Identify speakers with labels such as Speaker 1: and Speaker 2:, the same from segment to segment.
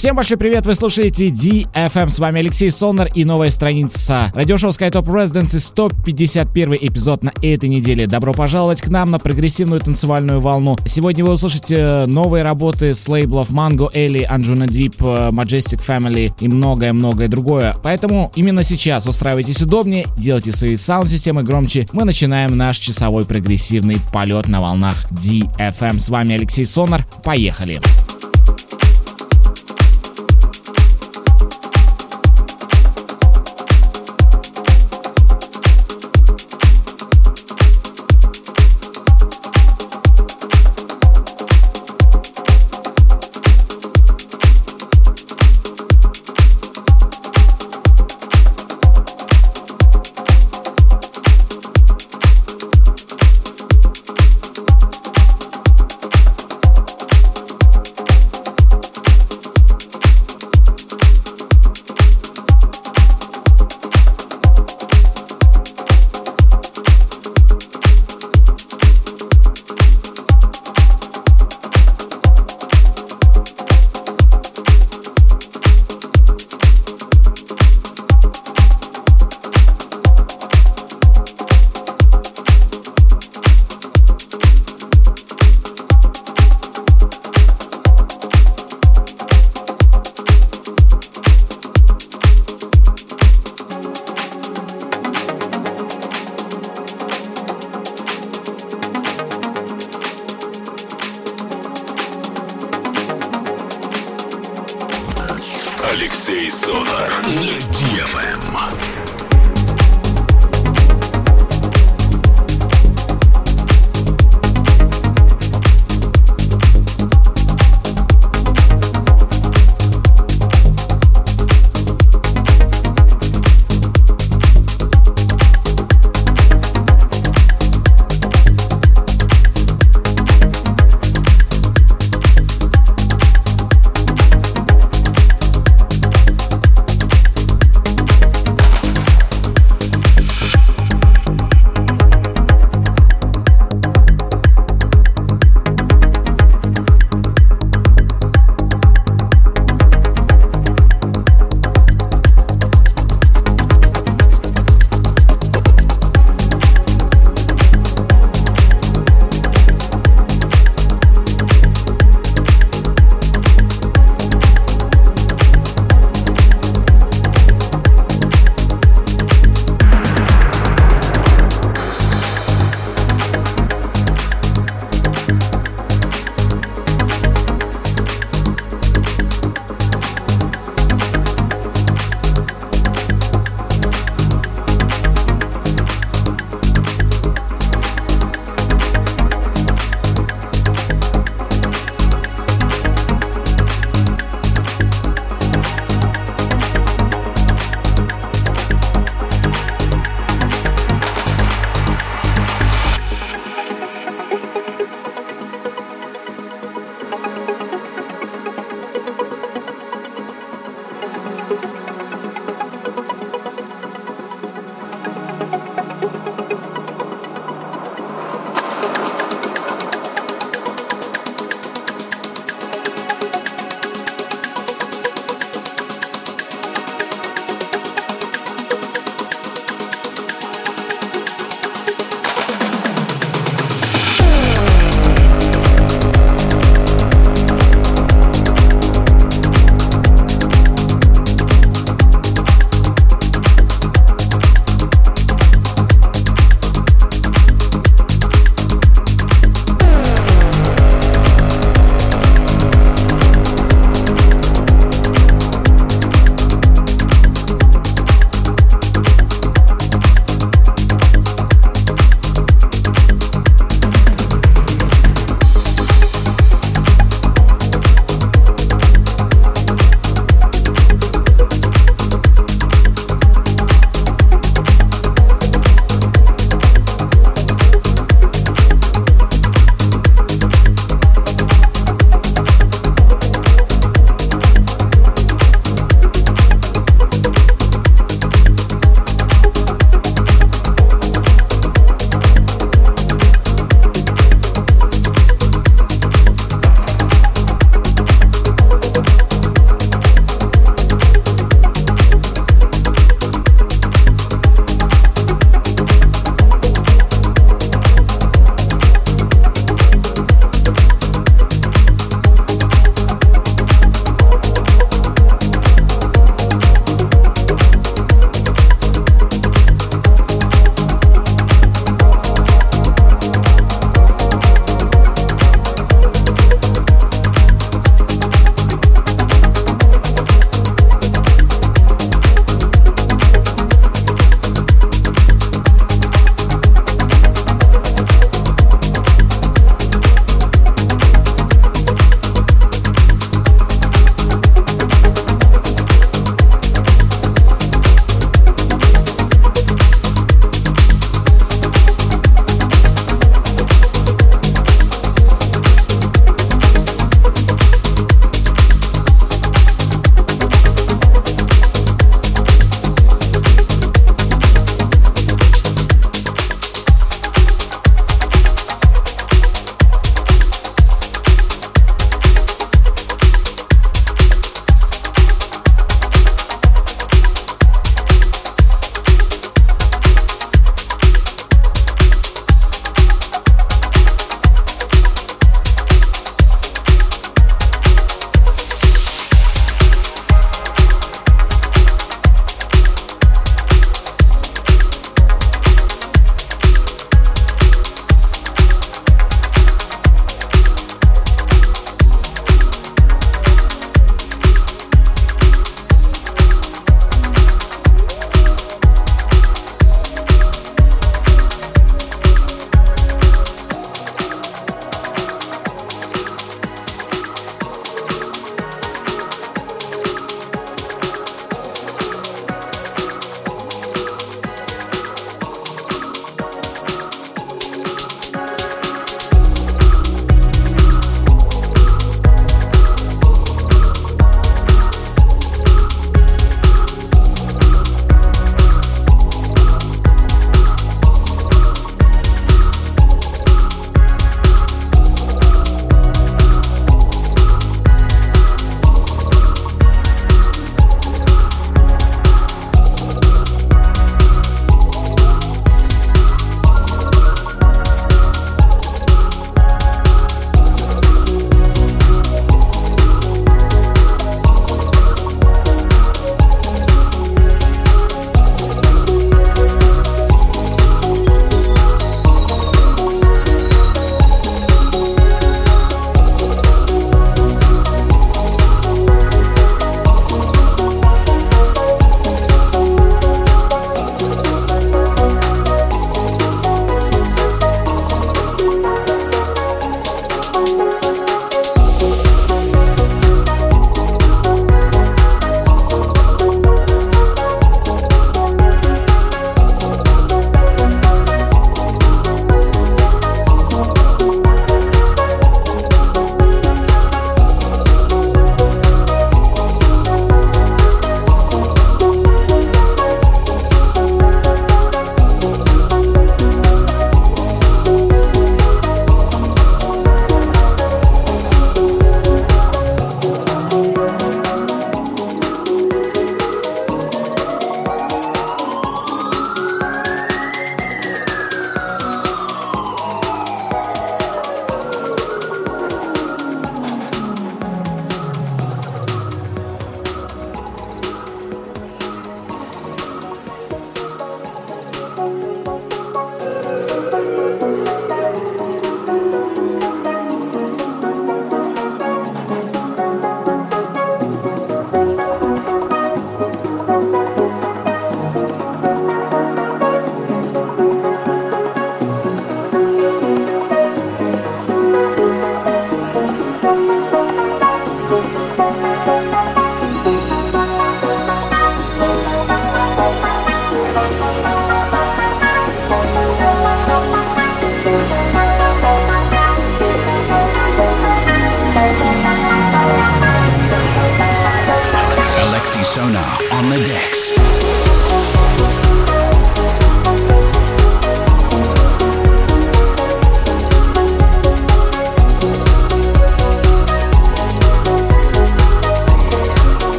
Speaker 1: Всем большой привет, вы слушаете DFM, с вами Алексей Солнер и новая страница радиошоу SkyTop Residency 151 эпизод на этой неделе. Добро пожаловать к нам на прогрессивную танцевальную волну. Сегодня вы услышите новые работы с лейблов Mango, Ellie, Anjuna Deep, Majestic Family и многое-многое другое. Поэтому именно сейчас устраивайтесь удобнее, делайте свои саунд-системы громче. Мы начинаем наш часовой прогрессивный полет на волнах DFM. С вами Алексей Сонар. Поехали! Поехали!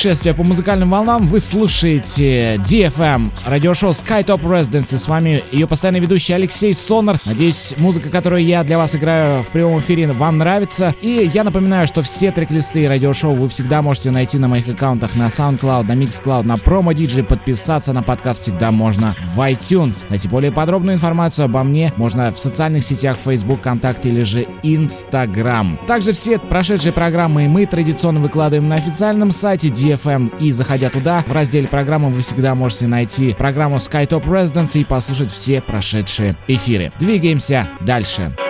Speaker 1: Путешествие по музыкальным волнам. Вы слушаете DFM, радиошоу SkyTop Residency. С вами ее постоянный ведущий Алексей Сонор. Надеюсь, музыка, которую я для вас играю в прямом эфире, вам нравится. И я напоминаю, что все трек-листы радиошоу вы всегда можете найти на моих аккаунтах на SoundCloud, на Mixcloud, на Promo DJ. Подписаться на подкаст всегда можно в iTunes. Найти более подробную информацию обо мне можно в социальных сетях Facebook, ВКонтакте или же Instagram. Также все прошедшие программы мы традиционно выкладываем на официальном сайте DFM и заходя туда, в разделе программы вы всегда можете найти программу SkyTop Residence и послушать все прошедшие эфиры. Двигаемся дальше.
Speaker 2: Satvigalanjala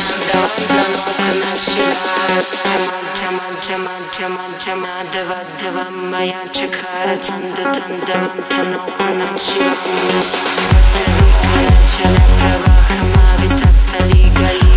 Speaker 2: Shiva, Chalakra, Mahavita, Stali, Gali.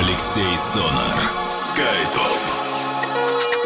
Speaker 3: Алексей Сонар. Скайтоп.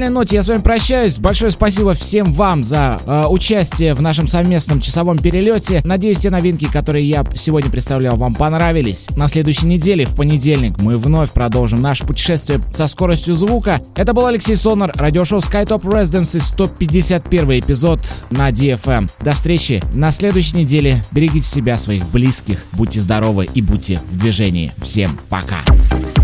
Speaker 1: Замечательной ноте я с вами прощаюсь. Большое спасибо всем вам за э, участие в нашем совместном часовом перелете. Надеюсь, те новинки, которые я сегодня представлял, вам понравились. На следующей неделе, в понедельник, мы вновь продолжим наше путешествие со скоростью звука. Это был Алексей Сонар, радиошоу SkyTop Residency, 151 эпизод на DFM. До встречи на следующей неделе. Берегите себя, своих близких, будьте здоровы и будьте в движении. Всем пока!
Speaker 4: This